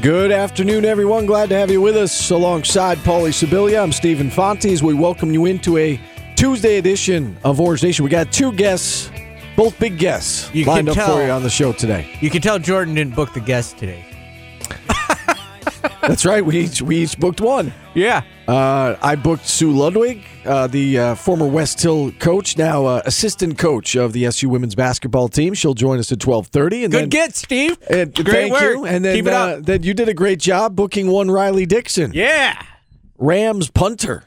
Good afternoon, everyone. Glad to have you with us alongside Paulie Sibilia. I'm Stephen Fontes. We welcome you into a Tuesday edition of Orange Nation. We got two guests, both big guests, You lined can up tell. for you on the show today. You can tell Jordan didn't book the guest today. That's right. We each we each booked one. Yeah. Uh, I booked Sue Ludwig, uh, the uh, former West Hill coach, now uh, assistant coach of the SU women's basketball team. She'll join us at twelve thirty. And Good then, get, Steve. and Great thank work. you. And then Keep it uh, up. then you did a great job booking one Riley Dixon. Yeah. Rams punter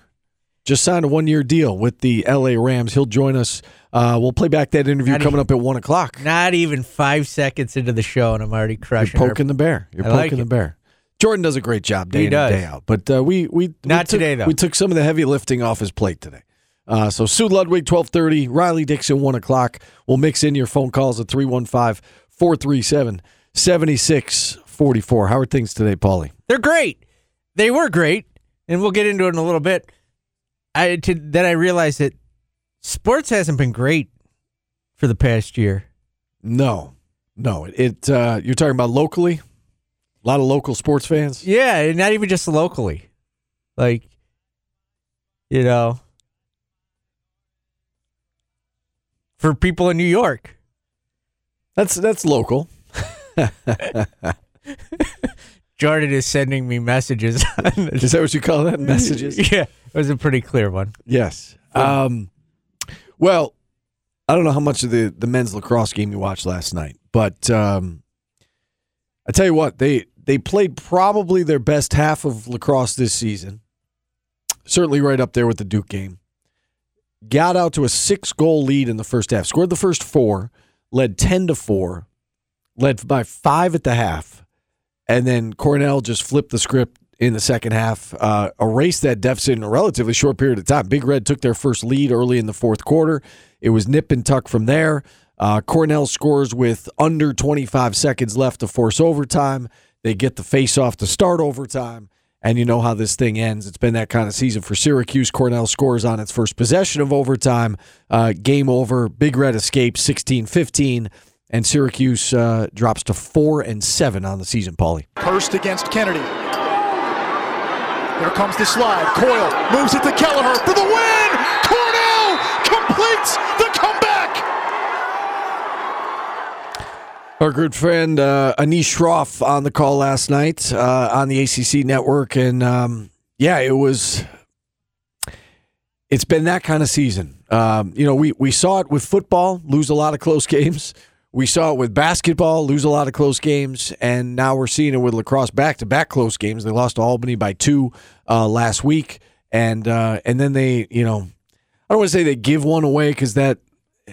just signed a one year deal with the LA Rams. He'll join us. Uh, we'll play back that interview Not coming even- up at one o'clock. Not even five seconds into the show, and I'm already crushing. You're crushing her. poking the bear. You're I poking like the bear. Jordan does a great job day He in does. and day out. But uh, we we we Not took- today, though. We took some of the heavy lifting off his plate today. Uh, so Sue Ludwig, twelve thirty, Riley Dixon, one o'clock. We'll mix in your phone calls at 315-437-7644. How are things today, Paulie? They're great. They were great, and we'll get into it in a little bit. I to, then I realized that sports hasn't been great for the past year. No, no. It uh, you're talking about locally. A lot of local sports fans. Yeah, and not even just locally. Like, you know, for people in New York. That's that's local. Jordan is sending me messages. Is that what you call that? Messages. yeah, it was a pretty clear one. Yes. Um, well, I don't know how much of the, the men's lacrosse game you watched last night, but um, I tell you what, they they played probably their best half of lacrosse this season. Certainly right up there with the Duke game. Got out to a six goal lead in the first half. Scored the first four, led ten to four, led by five at the half, and then Cornell just flipped the script in the second half, uh, erased that deficit in a relatively short period of time. Big Red took their first lead early in the fourth quarter. It was nip and tuck from there. Uh, Cornell scores with under 25 seconds left to force overtime. They get the face off to start overtime. And you know how this thing ends. It's been that kind of season for Syracuse. Cornell scores on its first possession of overtime. Uh, game over. Big Red escapes 16 15. And Syracuse uh, drops to 4 and 7 on the season, Paulie. Hurst against Kennedy. Here comes the slide. Coyle moves it to Kelleher for the win. Cornell completes the Our good friend uh, Anish Shroff on the call last night uh, on the ACC network, and um, yeah, it was. It's been that kind of season. Um, you know, we we saw it with football, lose a lot of close games. We saw it with basketball, lose a lot of close games, and now we're seeing it with lacrosse back to back close games. They lost to Albany by two uh, last week, and uh, and then they, you know, I don't want to say they give one away because that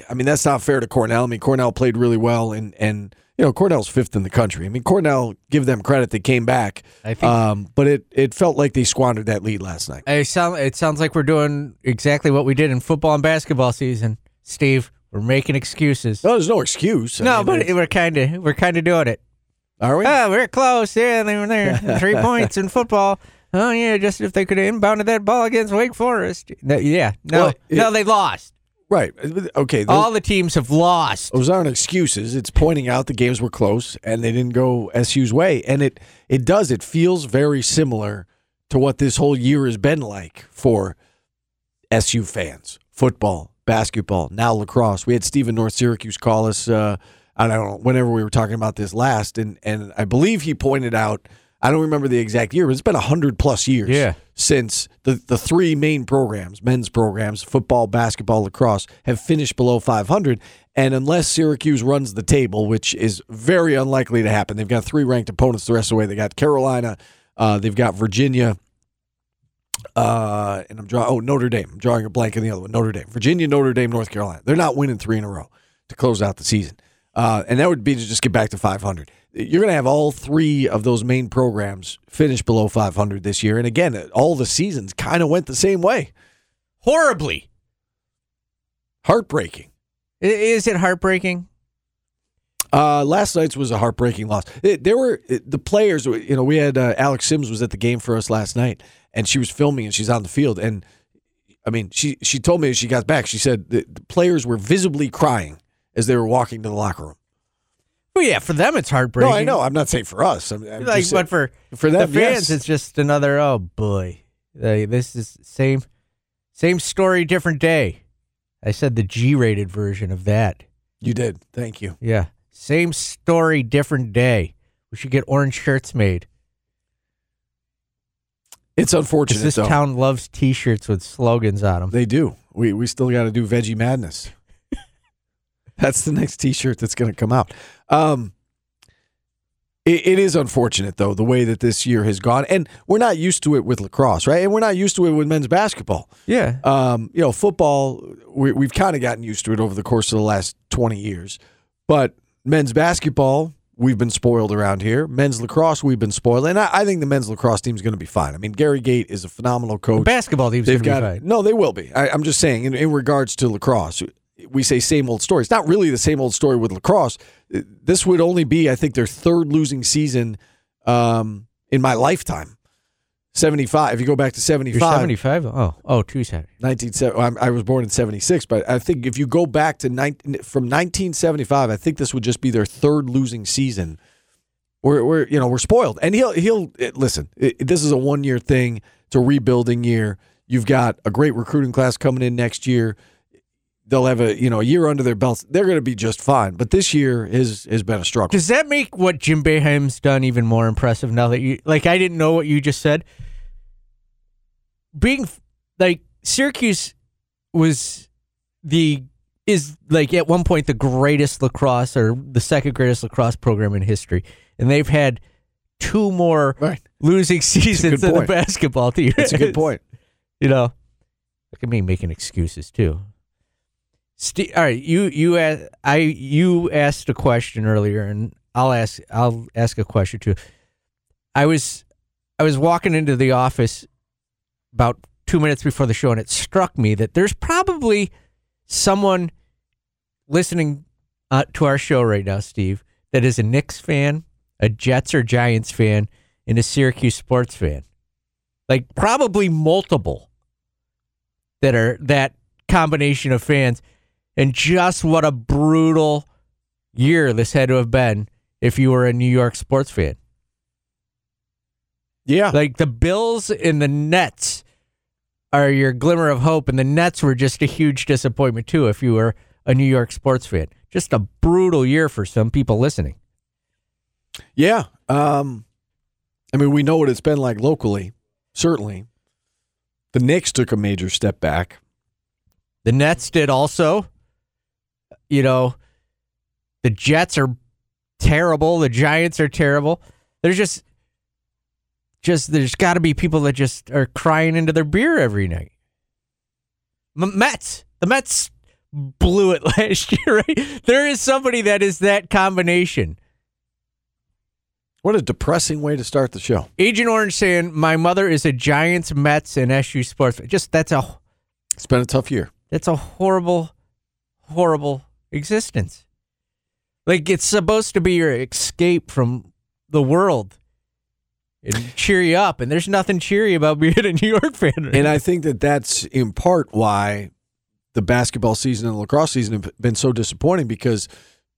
I mean, that's not fair to Cornell. I mean, Cornell played really well, and and you know, Cornell's fifth in the country. I mean, Cornell, give them credit, they came back. I think- um, but it it felt like they squandered that lead last night. I sound, it sounds like we're doing exactly what we did in football and basketball season. Steve, we're making excuses. No, there's no excuse. I no, mean, but it's- we're kind of we're kind of doing it. are we? Oh, we're close. Yeah, they were there. Three points in football. Oh yeah, just if they could have inbounded that ball against Wake Forest. No, yeah, no, Well, it- no, they lost. Right. Okay. All the teams have lost. those aren't excuses. It's pointing out the games were close and they didn't go SU's way, and it it does. It feels very similar to what this whole year has been like for SU fans. Football, basketball, now lacrosse. We had Stephen North Syracuse call us. Uh, I don't know whenever we were talking about this last, and and I believe he pointed out. I don't remember the exact year, but it's been hundred plus years Yeah. since the the three main programs, men's programs, football, basketball, lacrosse, have finished below 500. And unless Syracuse runs the table, which is very unlikely to happen, they've got three ranked opponents the rest of the way. They got Carolina, uh, they've got Virginia, Uh, and I'm drawing. Oh, Notre Dame. I'm drawing a blank on the other one. Notre Dame, Virginia, Notre Dame, North Carolina. They're not winning three in a row to close out the season. Uh, and that would be to just get back to 500. You're going to have all three of those main programs finish below 500 this year. And again, all the seasons kind of went the same way. Horribly. Heartbreaking. Is it heartbreaking? Uh, last night's was a heartbreaking loss. It, there were it- the players. You know, we had uh, Alex Sims was at the game for us last night, and she was filming and she's on the field. And I mean, she she told me as she got back, she said the, the players were visibly crying as they were walking to the locker room. Well, yeah, for them it's heartbreaking. No, I know. I'm not saying for us. I'm, I'm Like, just but for for them, the fans, yes. it's just another. Oh boy, Like, this is same, same story, different day. I said the G-rated version of that. you did. Thank you. Yeah, same story, different day. We should get orange shirts made. It's unfortunate this though. town loves T-shirts with slogans on them. They do. We we still got to do Veggie Madness. That's the next T-shirt that's going to come out. Um, it, it is unfortunate though the way that this year has gone, and we're not used to it with lacrosse, right? And we're not used to it with men's basketball. Yeah, Um, you know, football we, we've kind of gotten used to it over the course of the last twenty years, but men's basketball. We've been spoiled around here. Men's lacrosse, we've been spoiled, and I, I think the men's lacrosse team is going to be fine. I mean, Gary Gait is a phenomenal coach. the basketball team's They've got be fine. no, they will be. I, I'm just saying, in, in regards to lacrosse, we say same old story. It's not really the same old story with lacrosse. This would only be, I think, their third losing season um, in my lifetime. 75. If you go back to 75, You're seventy-five. Oh, oh, two seventy. 1970 I'm- was born in 76, but I think if you go back to 19, from 1975, I think this would just be their third losing season. We're, we're you know we're spoiled, and he'll he'll eh, listen. It, this is a one year thing. It's a rebuilding year. You've got a great recruiting class coming in next year. They'll have a you know a year under their belts. They're going to be just fine. But this year has has been a struggle. Does that make what Jim Boeheim's done even more impressive now that you like I didn't know what you just said? Being like Syracuse was the is like at one point the greatest lacrosse or the second greatest lacrosse program in history. And they've had two more Right. losing seasons than the basketball team. That's a good point. You know, look at me making excuses too. Steve, all right, you you a- I you asked a question earlier, and I'll ask I'll ask a question too. I was I was walking into the office about two minutes before the show, and it struck me that there's probably someone listening uh, to our show right now, Steve, that is a Knicks fan, a Jets or Giants fan, and a Syracuse sports fan. Like probably multiple that are that combination of fans. And just what a brutal year this had to have been if you were a New York sports fan. Yeah. Like the Bills and the Nets are your glimmer of hope, and the Nets were just a huge disappointment too if you were a New York sports fan. Just a brutal year for some people listening. Yeah. Um, I mean, we know what it's been like locally, certainly. The Knicks took a major step back. The Nets did also. You know, the Jets are terrible. The Giants are terrible. There's just, just there's got to be people that just are crying into their beer every night. M- Mets, the Mets blew it last year. Right? There is somebody that is that combination. What a depressing way to start the show. Agent Orange saying, "My mother is a Giants, Mets, and SU sports." Just that's a It's been a tough year. That's a horrible, horrible existence. Like it's supposed to be your escape from the world and cheer you up, and there's nothing cheery about being a New York fan. And I think that that's in part why the basketball season and the lacrosse season have been so disappointing because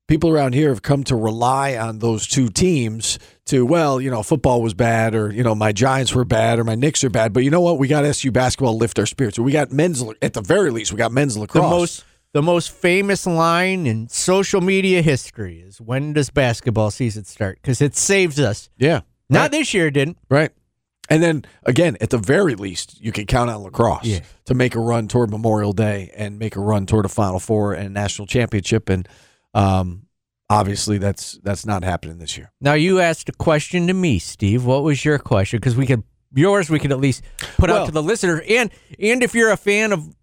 people around here have come to rely on those two teams to, well, you know, football was bad or, you know, my Giants were bad or my Knicks are bad. But you know what? We got SU basketball lift our spirits. Or we got men's, at the very least, we got men's the lacrosse. most the most famous line in social media history is when does basketball season start? Because it saves us. yeah. Not right. this year, it didn't. Right. And then again, at the very least, you can count on lacrosse Yeah. to make a run toward Memorial Day and make a run toward a Final Four and a national championship. And um, obviously, that's that's not happening this year. Now you asked a question to me, Steve. What was your question? Because we could yours we could at least put Well- out to the listener. And and if you're a fan of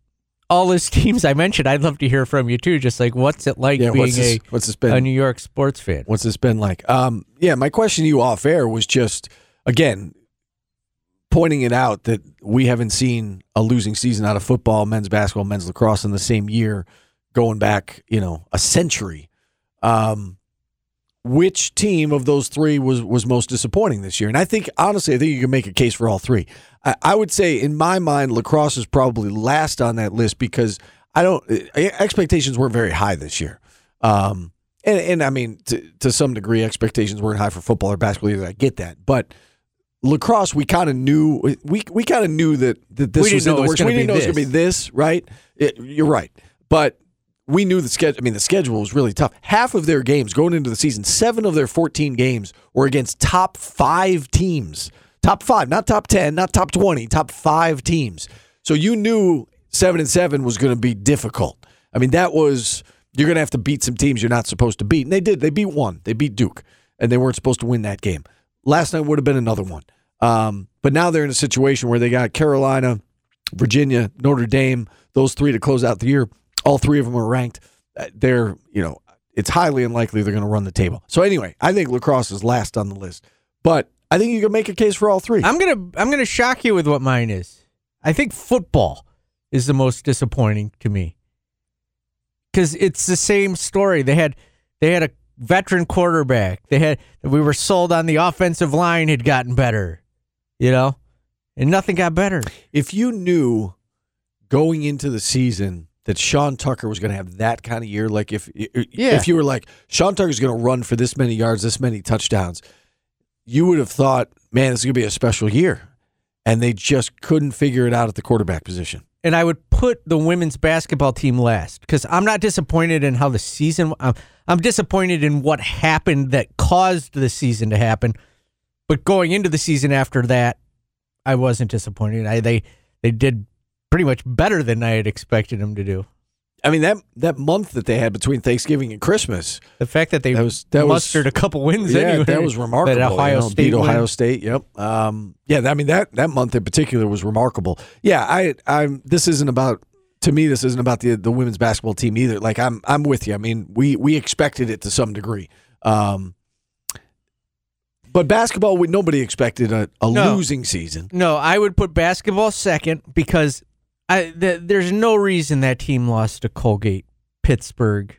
all those teams I mentioned, I'd love to hear from you too. Just like what's it like Yeah, being what's this, a, what's this been? a New York sports fan? What's this been like? Um, yeah, my question to you off air was just again pointing it out that we haven't seen a losing season out of football, men's basketball, men's lacrosse in the same year, going back, you know, a century. Um, which team of those three was was most disappointing this year? And I think honestly, I think you can make a case for all three. I, I would say, in my mind, lacrosse is probably last on that list because I don't eh, expectations weren't very high this year. Um, and, and I mean, to, to some degree, expectations weren't high for football or basketball either. I get that, but lacrosse, we kind of knew we we kind of knew that that this was in the works. We didn't know it was going to be this, right? It- you're right, but we knew the schedule. I mean, the schedule was really tough. Half of their games going into the season, seven of their 14 games were against top five teams. Top five, not top 10, not top 20, top five teams. So you knew seven and seven was going to be difficult. I mean, that was you're going to have to beat some teams you're not supposed to beat, and they did. They beat one. They beat Duke, and they weren't supposed to win that game. Last night would have been another one. Um, but now they're in a situation where they got Carolina, Virginia, Notre Dame, those three to close out the year. All three of them are ranked. Uh, They're, you know, it's highly unlikely they're going to run the table. So anyway, I think lacrosse is last on the list, but I think you can make a case for all three. I'm gonna I'm gonna shock you with what mine is. I think football is the most disappointing to me because it's the same story. They had they had a veteran quarterback. They had we were sold on the offensive line had gotten better, you know, and nothing got better. if you knew going into the season that Sean Tucker was going to have that kind of year, like if Yeah. if you were like Sean Tucker's going to run for this many yards, this many touchdowns, you would have thought, man, this is going to be a special year, and they just couldn't figure it out at the quarterback position. and I would put the women's basketball team last because I'm not disappointed in how the season. I'm, I'm disappointed in what happened that caused the season to happen. But going into the season after that, I wasn't disappointed. I, they they did pretty much better than I had expected them to do. I mean that that month that they had between Thanksgiving and Christmas, The fact that they That was- that was- mustered a couple wins. yeah, anyway, that was remarkable. That Ohio you know, State beat win. Ohio State. Yep. Um, yeah, I mean that that month in particular was remarkable. Yeah, I I'm this isn't about to me this isn't about the the women's basketball team either. Like I'm I'm with you. I mean we we expected it to some degree. Um, but basketball, we, nobody expected a, a No. losing season. No, I would put basketball second because I th- there's no reason that team lost to Colgate, Pittsburgh,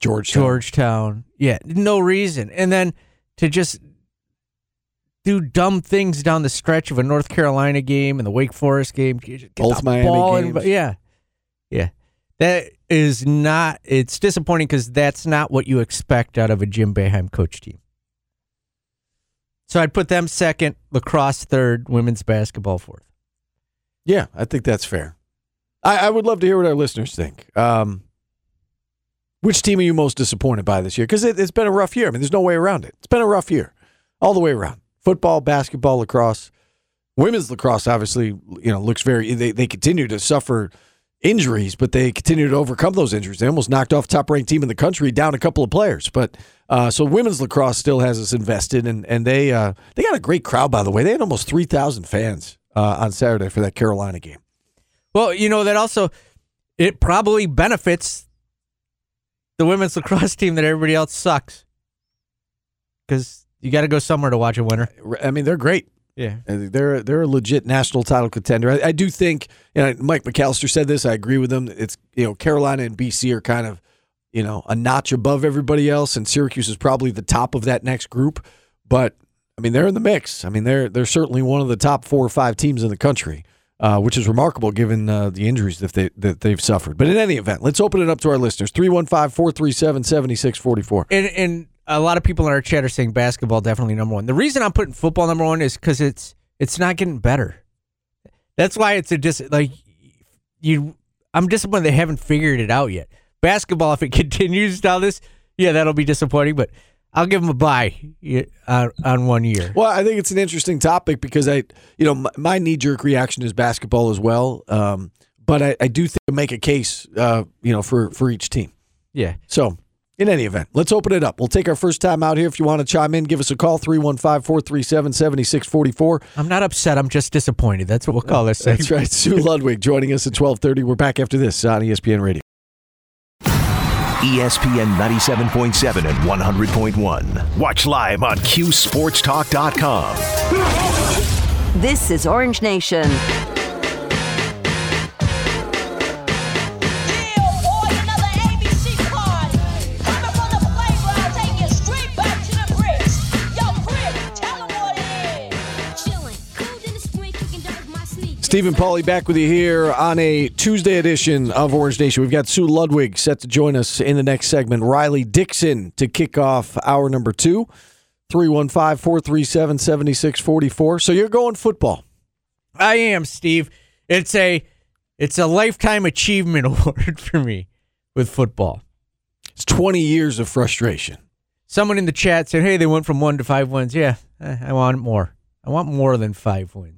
Georgetown. Georgetown. Yeah, no reason. And then to just do dumb things down the stretch of a North Carolina game and the Wake Forest game. Both Miami in- games. yeah. Yeah. That is not, it's disappointing because that's not what you expect out of a Jim Boeheim coach team. So I'd put them second, lacrosse third, women's basketball fourth. Yeah, I think that's fair. I, I would love to hear what our listeners think. Um, which team are you most disappointed by this year? Because it, it's been a rough year. I mean, there's no way around it. It's been a rough year, all the way around. Football, basketball, lacrosse, women's lacrosse. Obviously, you know, looks very. They they continue to suffer injuries, but they continue to overcome those injuries. They almost knocked off top ranked team in the country, down a couple of players. But uh, so women's lacrosse still has us invested, and and they uh, they got a great crowd. By the way, they had almost three thousand fans uh, on Saturday for that Carolina game. Well, you know, that also, it probably benefits the women's lacrosse team that everybody else sucks. Because you got to go somewhere to watch a winner. I mean, they're great. Yeah. And They're they're a legit national title contender. I, I do think, you know, Mike McAllister said this. I agree with him. It's you know Carolina and BC are kind of you know a notch above everybody else, and Syracuse is probably the top of that next group. But I mean, they're in the mix. I mean, they're they're certainly one of the top four or five teams in the country, uh, which is remarkable given uh, the injuries that they that they've suffered. But in any event, let's open it up to our listeners 315-437-7644. And, and a lot of people in our chat are saying basketball definitely number one. The reason I'm putting football number one is because it's it's not getting better. That's why it's a dis like you. I'm disappointed they haven't figured it out yet. Basketball, if it continues down this, yeah, that'll be disappointing. But I'll give them a buy on, on one year. Well, I think it's an interesting topic because I, you know, my, my knee jerk reaction is basketball as well. Um, but I, I do think make a case, uh, you know, for for each team. Yeah. So In any event, let's open it up. We'll take our first time out here. If you want to chime in, give us a call 315 437 7644. I'm not upset. I'm just disappointed. That's what we'll call this. That's right. Sue Ludwig joining us at 1230. We're back after this on ESPN Radio. ESPN 97.7 and 100.1. Watch live on QSportsTalk.com. This is Orange Nation. Stephen Paulie back with you here on a Tuesday edition of Orange Nation. We've got Sue Ludwig set to join us in the next segment. Riley Dixon to kick off hour number two. 315 437 7644. So you're going football. I am, Steve. It's a it's a lifetime achievement award for me with football. It's 20 years of frustration. Someone in the chat said, "Hey, they went from one to five wins. Yeah, I want more. I want more than five wins."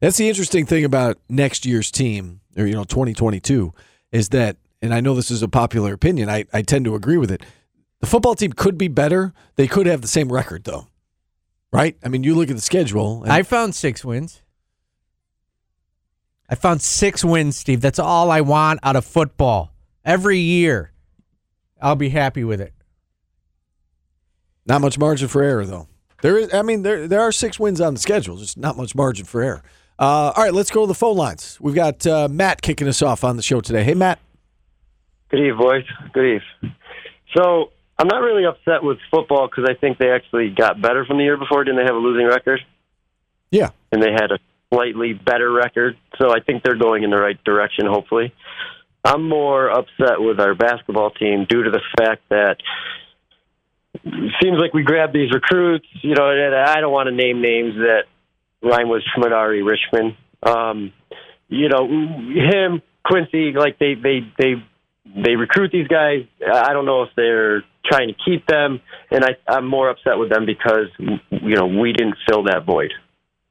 That's the interesting thing about next year's team, or you know, 2022, is that, and I know this is a popular opinion. I, I tend to agree with it. The football team could be better. They could have the same record, though. Right? I mean, you look at the schedule. and- I found six wins. I found six wins, Steve. That's all I want out of football. Every year, I'll be happy with it. Not much margin for error, though. There is, I mean, there there are six wins on the schedule, just not much margin for error. Uh, all right, let's go to the phone lines. We've got uh, Matt kicking us off on the show today. Hey, Matt. Good eve, boys. Good eve. So I'm not really upset with football because I think they actually got better from the year before. Didn't they have a losing record? Yeah. And they had a slightly better record. So I think they're going in the right direction, hopefully. I'm more upset with our basketball team due to the fact that it seems like we grab these recruits, you know, and I don't want to name names that rhyme with Schmadari Richmond. Um, you know, him, Quincy, like they, they, they, they recruit these guys. I don't know if they're trying to keep them, and I, I'm more upset with them because you know we didn't fill that void.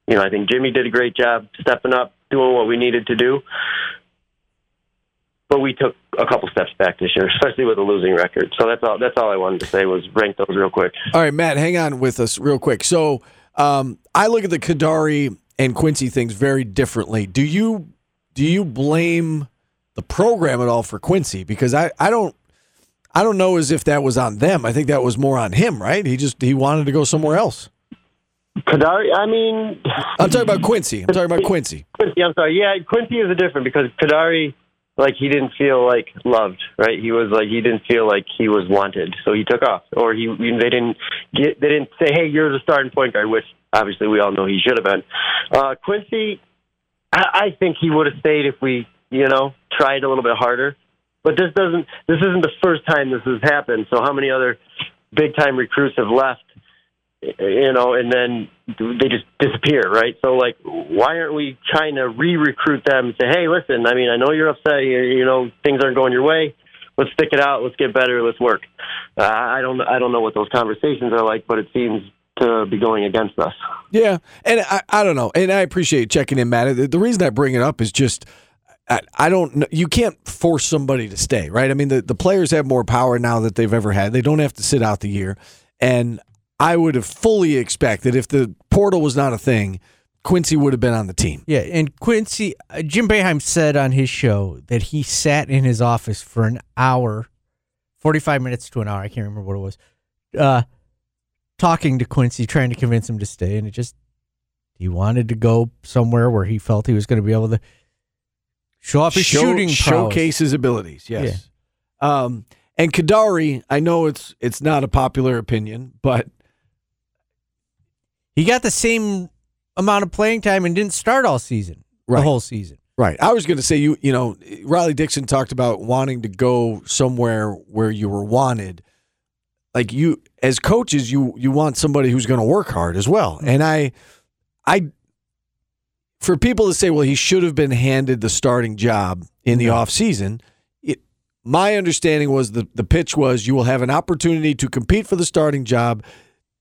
You know, I think Jimmy did a great job stepping up, doing what we needed to do, but we took a couple steps back this year, especially with a losing record. So that's all. That's all I wanted to say was rank those real quick. All right, Matt, hang on with us real quick. So um, I look at the Kadary and Quincy things very differently. Do you do you blame the program at all for Quincy? Because I, I don't I don't know as if that was on them. I think that was more on him, right? He just he wanted to go somewhere else. Kadary, I mean, I'm talking about Quincy. I'm talking about Quincy. Quincy, I'm sorry. Yeah, Quincy is a different because Kadary, like he didn't feel like loved, right? He was like he didn't feel like he was wanted, so he took off, or he they didn't get they didn't say, hey, you're the starting point guard, which obviously we all know he should have been. Uh, Quincy, I, I think he would have stayed if we, you know, tried a little bit harder. But this doesn't. This isn't the first time this has happened. So how many other big time recruits have left? You know, and then they just disappear, right? So, like, why aren't we trying to re-recruit them? And say, hey, listen, I mean, I know you're upset. You, know, things aren't going your way. Let's stick it out. Let's get better. Let's work. Uh, I don't, I don't know what those conversations are like, but it seems to be going against us. Yeah, and I, I don't know, and I appreciate checking in, Matt. The, reason I bring it up is just. I, I don't know. You can't force somebody to stay, right? I mean, the, the players have more power now that they've ever had. They don't have to sit out the year. And I would have fully expected if the portal was not a thing, Quincy would have been on the team. Yeah, and Quincy uh, Jim Boeheim said on his show that he sat in his office for an hour, forty five minutes to an hour. I can't remember what it was. Uh, talking to Quincy, trying to convince him to stay, and it just he wanted to go somewhere where he felt he was going to be able to show off his Show- shooting prowess. showcase his abilities. Yes. Um, and Kadary, I know it's it's not a popular opinion, but He got the same amount of playing time and didn't start all season, Right. the whole season. Right. I was going to say you you know Riley Dixon talked about wanting to go somewhere where you were wanted. Like you as coaches you you want somebody who's going to work hard as well. And I I for people to say well he should have been handed the starting job in the off season, it my understanding was the the pitch was you will have an opportunity to compete for the starting job.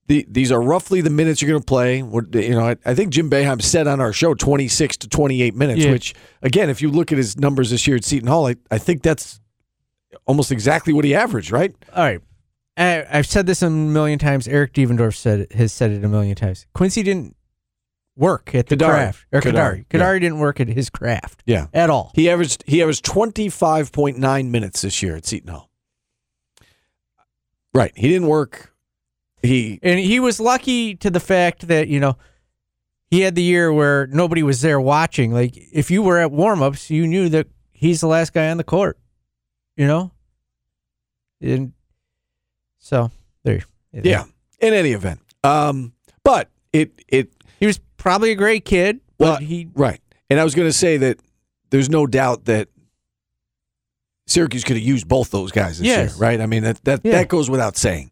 The, these are roughly the minutes you're going to play. What- You know, I, I think Jim Boeheim said on our show 26 to 28 minutes, Yeah. which again, if you look at his numbers this year at Seton Hall, I, I think that's almost exactly what he averaged, right? All right. I, I've said this a million times. Eric Devendorf said it, has said it a million times. Quincy didn't work at the Kadary. craft. Or Kadary, Kadary. Kadary, yeah. didn't work at his craft Yeah. at all. He averaged he averaged twenty five point nine minutes this year at Seton Hall. Right. He didn't work. He And he was lucky to the fact that, you know, he had the year where nobody was there watching. Like, if you were at warm ups, you knew that he's the last guy on the court, you know? And so, there. yeah. In any event, um, but it it He was probably a great kid, but well he. right. And I was going to say that there's no doubt that Syracuse could have used both those guys this Yes. year, right? I mean that that Yeah. that goes without saying.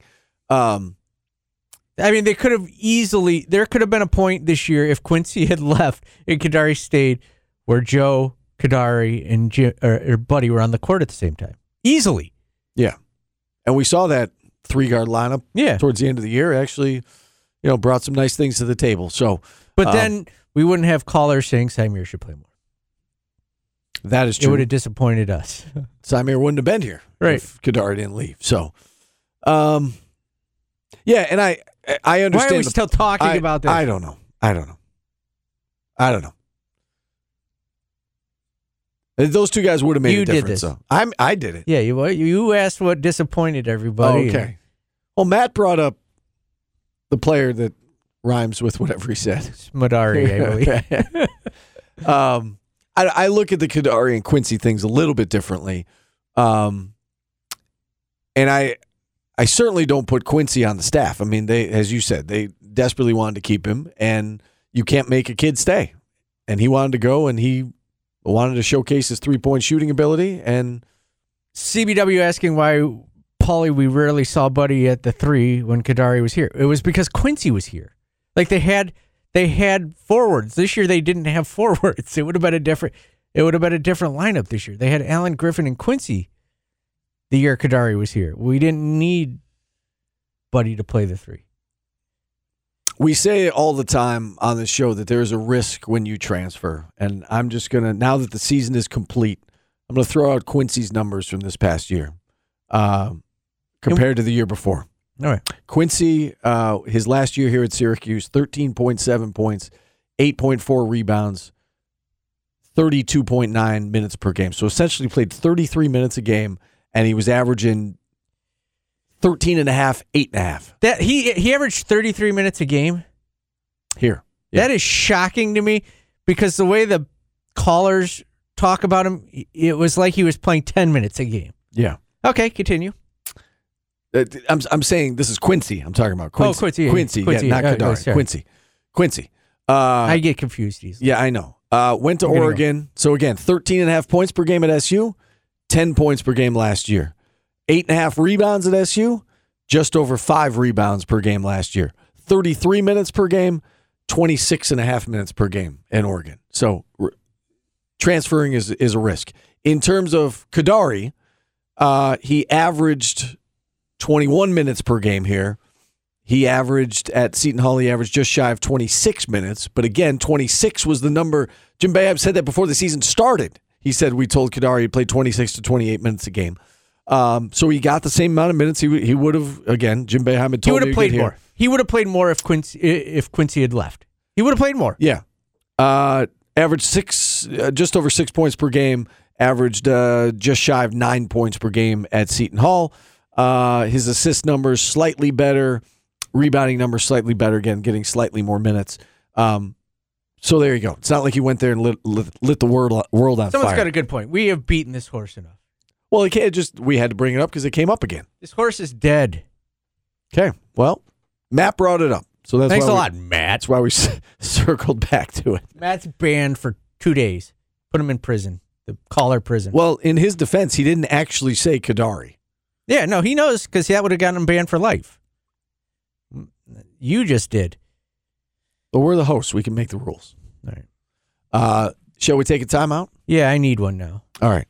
Um, I mean, they could have easily. There could have been a point this year if Quincy had left and Kadary stayed, where Joe Kadary and Jim, or, or Buddy were on the court at the same time, easily. yeah, and we saw that three guard lineup Yeah, towards the end of the year actually, you know, brought some nice things to the table. So but um, then we wouldn't have callers saying Samir should play more. that is true. It would have disappointed us. Samir wouldn't have been here Right. if Kadary didn't leave. So, um, yeah, and I I understand. Why are we the- still talking I, about this? I don't know. I don't know. I don't know. Uh, Those two guys would have made You a did difference. this. though. I'm. I did it. yeah, you? You asked what disappointed everybody. Oh, okay. Well, Matt brought up the player that rhymes with whatever he said. Smadari, I believe. um, I, I look at the Kadary and Quincy things a little bit differently, um, and I I certainly don't put Quincy on the staff. I mean, they as you said, they desperately wanted to keep him, and you can't make a kid stay, and he wanted to go, and he wanted to showcase his three point shooting ability, and CBW asking why Paulie we rarely saw Buddy at the three when Kadary was here. It was because Quincy was here. Like they had they had forwards. This year they didn't have forwards. It would have been a different it would have been a different lineup this year. They had Alan Griffin and Quincy the year Kadary was here. We didn't need Buddy to play the three. we say all the time on the show that there is a risk when you transfer. And I'm just going to, now that the season is complete, I'm going to throw out Quincy's numbers from this past year uh, compared to the year before. All right. Quincy, uh, his last year here at Syracuse, 13.7 points, 8.4 rebounds, 32.9 minutes per game. So essentially played 33 minutes a game, and he was averaging 13 and a half, eight and a half That he he averaged 33 minutes a game. here. Yeah. That is shocking to me because the way the callers talk about him, it was like he was playing 10 minutes a game. Yeah. Okay, continue. Uh, I'm I'm saying this is Quincy. I'm talking about Quincy. Oh, Quincy, yeah, Quincy, Quincy, yeah, not yeah, oh, sorry. Quincy, Quincy. Uh, I get confused easily. yeah, I know. Uh, went to gonna go. Oregon. So again, 13 and a half points per game at SU, 10 points per game last year. Eight and a half rebounds at SU, just over five rebounds per game last year. 33 minutes per game, 26 and a half minutes per game in Oregon. So r- transferring is is a risk. In terms of Kadary, uh, he averaged 21 minutes per game here. He averaged at Seton Hall, he averaged just shy of 26 minutes. But again, 26 was the number. Jim Boeheim said that before the season started. He said we told Kadary he played 26 to 28 minutes a game. Um, so he got the same amount of minutes. He, would- he would have, again, Jim Boeheim had told him he would have played get here. more. He would have played more if Quincy if Quincy had left. He would have played more. Yeah. Uh, averaged six, uh, just over six points per game. Averaged uh, just shy of nine points per game at Seton Hall. Uh, his assist numbers slightly better, rebounding numbers slightly better. Again, getting slightly more minutes. Um, so there you go. It's not like he went there and lit, lit, lit the world world on Someone's fire. got a good point. We have beaten this horse enough. well, it can't just we had to bring it up because it came up again. This horse is dead. Okay. Well, Matt brought it up, so that's Thanks a we- lot, Matt. That's why we circled back to it. Matt's banned for two days. Put him in prison. The collar prison. Well, in his defense, he didn't actually say Kadary. yeah, no, he knows because that would have gotten him banned for life. Mm, you just did. But we're the hosts. We can make the rules. All right. Uh, shall we take a timeout? Yeah, I need one now. All right.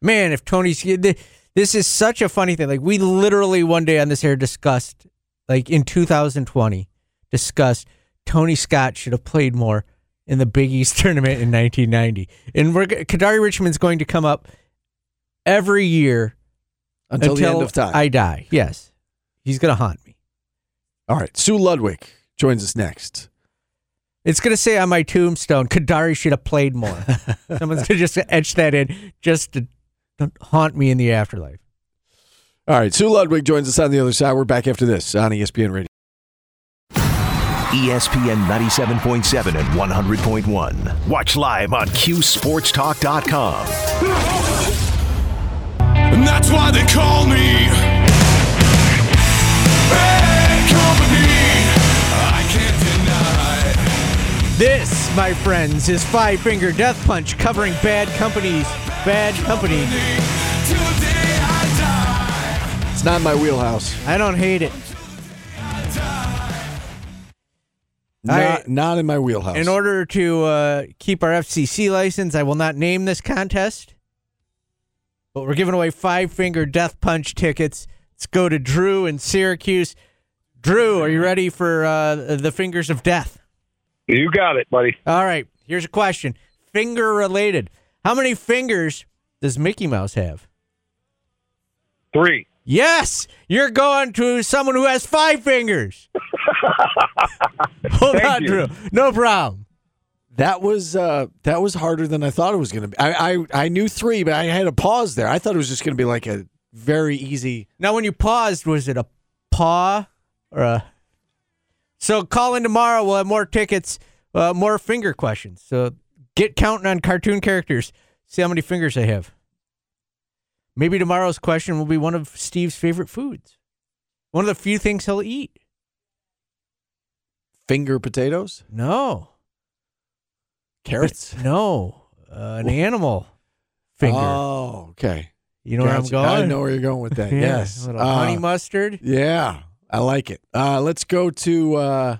Man, if Tony's this is such a funny thing. Like we literally one day on this air discussed, like in 2020, discussed Tony Scott should have played more in the Big East tournament in 1990. And we're Kadary Richmond's going to come up every year until, the end of time. I die. Yes, he's gonna haunt me. All right. Sue Ludwig joins us next. It's gonna say on my tombstone, Kadary should have played more. Someone's gonna just etch that in just to haunt me in the afterlife. All right. Sue Ludwig joins us on the other side. We're back after this on ESPN Radio. ESPN 97.7 and 100.1. Watch live on QSportsTalk.com. And that's why they call me This, my friends, is Five Finger Death Punch covering Bad Company's Bad Company. Today I die. It's not in my wheelhouse. I don't hate it. Not, I- not in my wheelhouse. In order to uh, keep our FCC license, I will not name this contest. But we're giving away five finger death punch tickets. Let's go to Drew in Syracuse. Drew, are you ready for uh, the fingers of death? You got it, buddy. All right. Here's a question. Finger related. How many fingers does Mickey Mouse have? Three. Yes, you're going to someone who has five fingers. Hold Thank on, you. Drew. No problem. that was uh, that was harder than I thought it was going to be. I, I I knew three, but I had a pause there. I thought it was just going to be like a very easy. Now, when you paused, was it a paw or a? So call in tomorrow. We'll have more tickets, uh, more finger questions. So get counting on cartoon characters. See how many fingers they have. Maybe tomorrow's question will be one of Steve's favorite foods. One of the few things he'll eat. Finger potatoes, No, carrots. no, uh, an animal finger. Oh, okay. you know where I'm going? I know where you're going with that. Yeah, yes, a little Uh, honey mustard. Yeah, I like it. Uh, let's go to uh,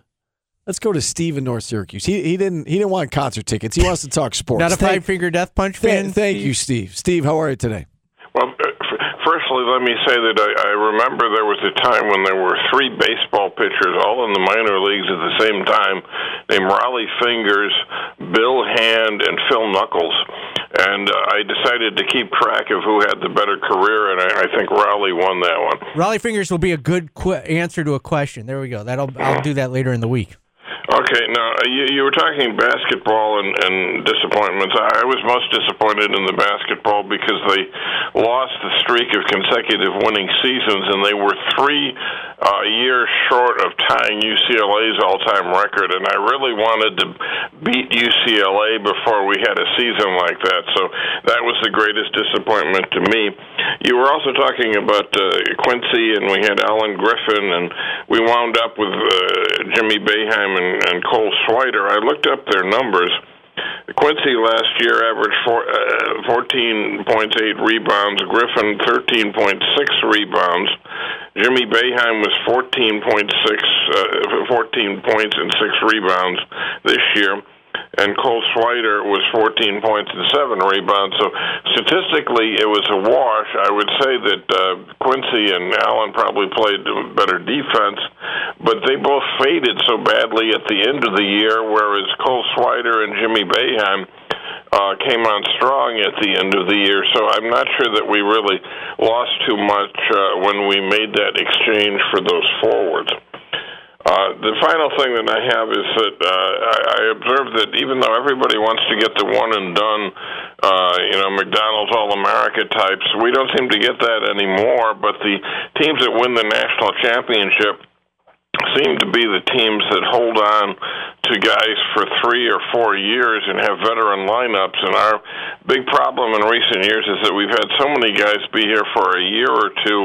let's go to Steve in North Syracuse. He he didn't he didn't want concert tickets. He wants to talk sports. Not a five finger death punch Th- fan. thank Steve? you, Steve. Steve, how are you today? Firstly, let me say that I, I remember there was a time when there were three baseball pitchers all in the minor leagues at the same time, named Rollie Fingers, Bill Hand, and Phil Knuckles. And uh, I decided to keep track of who had the better career, and I, I think Rollie won that one. Rollie fingers will be a good qu- answer to a question. There we go. That'll I'll do that later in the week. Okay, now uh, you, you were talking basketball and, and disappointments. I I was most disappointed in the basketball because they lost the streak of consecutive winning seasons, and they were three uh, years short of tying UCLA's all-time record. And I really wanted to beat UCLA before we had a season like that. So that was the greatest disappointment to me. You were also talking about uh, Quincy, and we had Alan Griffin, and we wound up with uh, Jimmy And, and Cole Swider. I looked up their numbers. Quincy last year averaged four, uh, 14.8 rebounds. Griffin 13.6 rebounds. Jimmy Boeheim was 14.6, uh, 14 points and six rebounds this year and Cole Swider was 14 points and seven rebounds. So statistically, it was a wash. I would say that uh, Quincy and Alan probably played better defense, but they both faded so badly at the end of the year, whereas Cole Swider and Jimmy Boeheim uh, came on strong at the end of the year. So I'm not sure that we really lost too much uh, when we made that exchange for those forwards. Uh, the final thing that I have is that uh, I, I observe that even though everybody wants to get the one and done, uh, you know, McDonald's All America types, we don't seem to get that anymore. But the teams that win the national championship seem to be the teams that hold on to guys for three or four years and have veteran lineups. And our big problem in recent years is that we've had so many guys be here for a year or two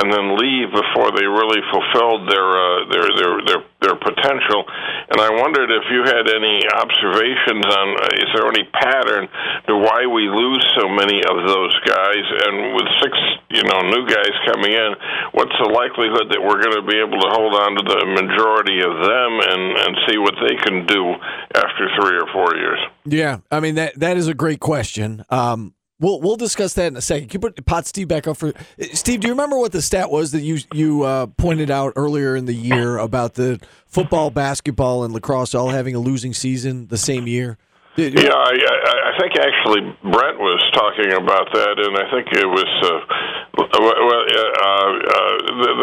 and then leave before they really fulfilled their uh, their their their their potential. And I wondered if you had any observations on uh, is there any pattern to why we lose so many of those guys? And with six, you know, new guys coming in, what's the likelihood that we're going to be able to hold on to the majority of them and and see what they can do after three or four years? Yeah, I mean that that is a great question. Um, we'll we'll discuss that in a second. Can you put Pot Steve back up for Steve? Do you remember what the stat was that you you uh, pointed out earlier in the year about the football, basketball, and lacrosse all having a losing season the same year? Did- Yeah, I, I, I think actually Brent was talking about that, and I think it was uh, Well, uh, uh,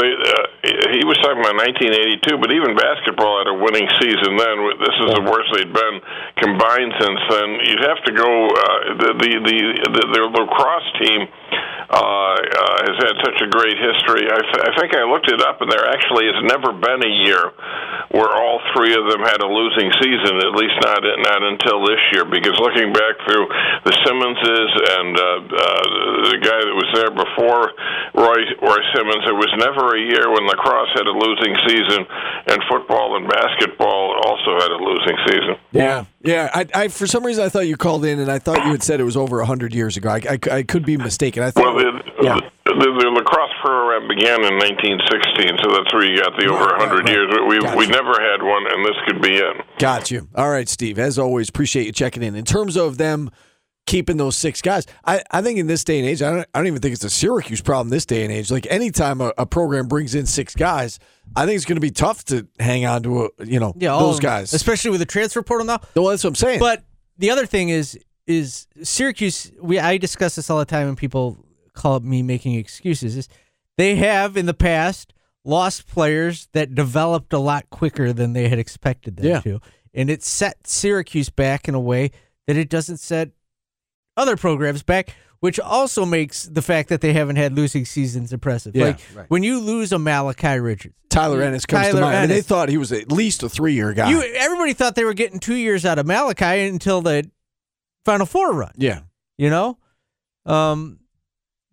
they, uh, he was talking about 1982, but even basketball had a winning season then. This is the worst they'd been combined since then. You'd have to go. Uh, the, the the the the lacrosse team uh, uh, has had such a great history. I, th- I think I looked it up, and there actually has never been a year where all three of them had a losing season. At least not not until this year. Because looking back through the Simmonses and uh, uh, the guy that was there before Roy Roy Simmons, there was never a year when lacrosse had a losing season, and football and basketball also had a losing season. Yeah, yeah. I, I for some reason I thought you called in and I thought you had said it was over hundred years ago. I, I, I could be mistaken. I thought. Well, the, yeah. the, the lacrosse program began in 1916, so that's where you got the over Right, 100 right, right. years. We Gotcha. we never had one, and this could be it. Got you. All right, Steve. As always, appreciate you checking in. In terms of them keeping those six guys, I, I think in this day and age, I don't, I don't even think it's a Syracuse problem this day and age. Like anytime a, a program brings in six guys, I think it's going to be tough to hang on to a, you know Yeah, all those guys. especially with the transfer portal now. Well, that's what I'm saying. But the other thing is is Syracuse. We I discuss this all the time, and people call me making excuses. Is they have in the past lost players that developed a lot quicker than they had expected them Yeah. to, and it set Syracuse back in a way that it doesn't set other programs back. Which also makes the fact that they haven't had losing seasons impressive. Yeah, like right. when you lose a Malachi Richards, Tyler Ennis comes Tyler to mind, and they thought he was at least a three year guy. You everybody thought they were getting two years out of Malachi until the Final Four run. yeah, You know, um,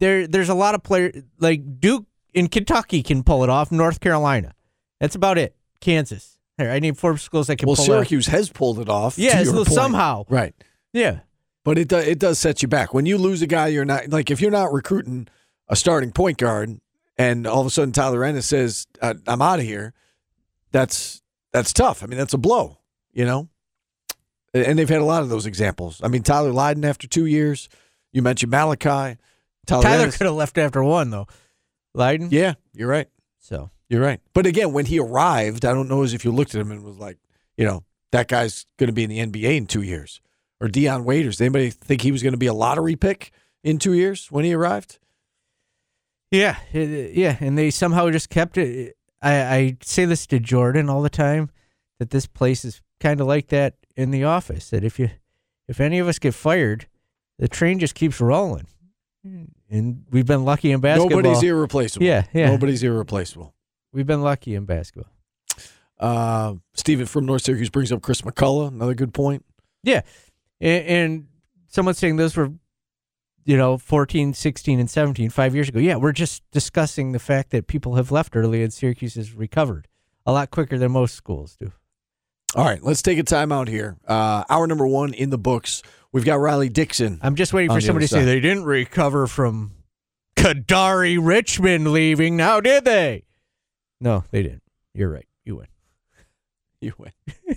there there's a lot of players like Duke in Kentucky can pull it off. North Carolina, that's about it. Kansas. Here, I need four schools that can well, pull it off. Syracuse has pulled it off. Yeah, your so point. somehow. right. Yeah, But it do, it does set you back when you lose a guy. You're not like if you're not recruiting a starting point guard, and all of a sudden Tyler Ennis says, "I'm out of here." That's that's tough. I mean, that's a blow. You know, and they've had a lot of those examples. I mean, Tyler Lydon after two years. You mentioned Malachi. Tyler, Tyler could have left after one though. Lydon. Yeah, you're right. So You're right. But again, when he arrived, I don't know as if you looked at him and was like, you know, that guy's going to be in the NBA in two years. Or Dion Waiters. Anybody think he was going to be a lottery pick in two years when he arrived? yeah, it- yeah, and they somehow just kept it. I, I say this to Jordan all the time that this place is kind of like that in the office. That if you, if any of us get fired, the train just keeps rolling. And we've been lucky in basketball. Nobody's irreplaceable. Yeah, yeah. Nobody's irreplaceable. We've been lucky in basketball. Uh, Steven from North Syracuse brings up Chris McCullough. Another good point. Yeah. And, and someone's saying those were, you know, 14, 16, and 17, five years ago. Yeah, we're just discussing the fact that people have left early and Syracuse has recovered a lot quicker than most schools do. All right, let's take a timeout here. Uh, hour number one in the books. We've got Riley Dixon. I'm just waiting for somebody to say they didn't recover from Kadary Richmond leaving. Now, did they? No, they didn't. You're right. You win. You win.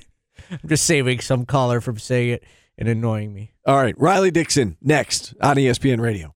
I'm just saving some caller from saying it and annoying me. All right, Riley Dixon next on ESPN Radio.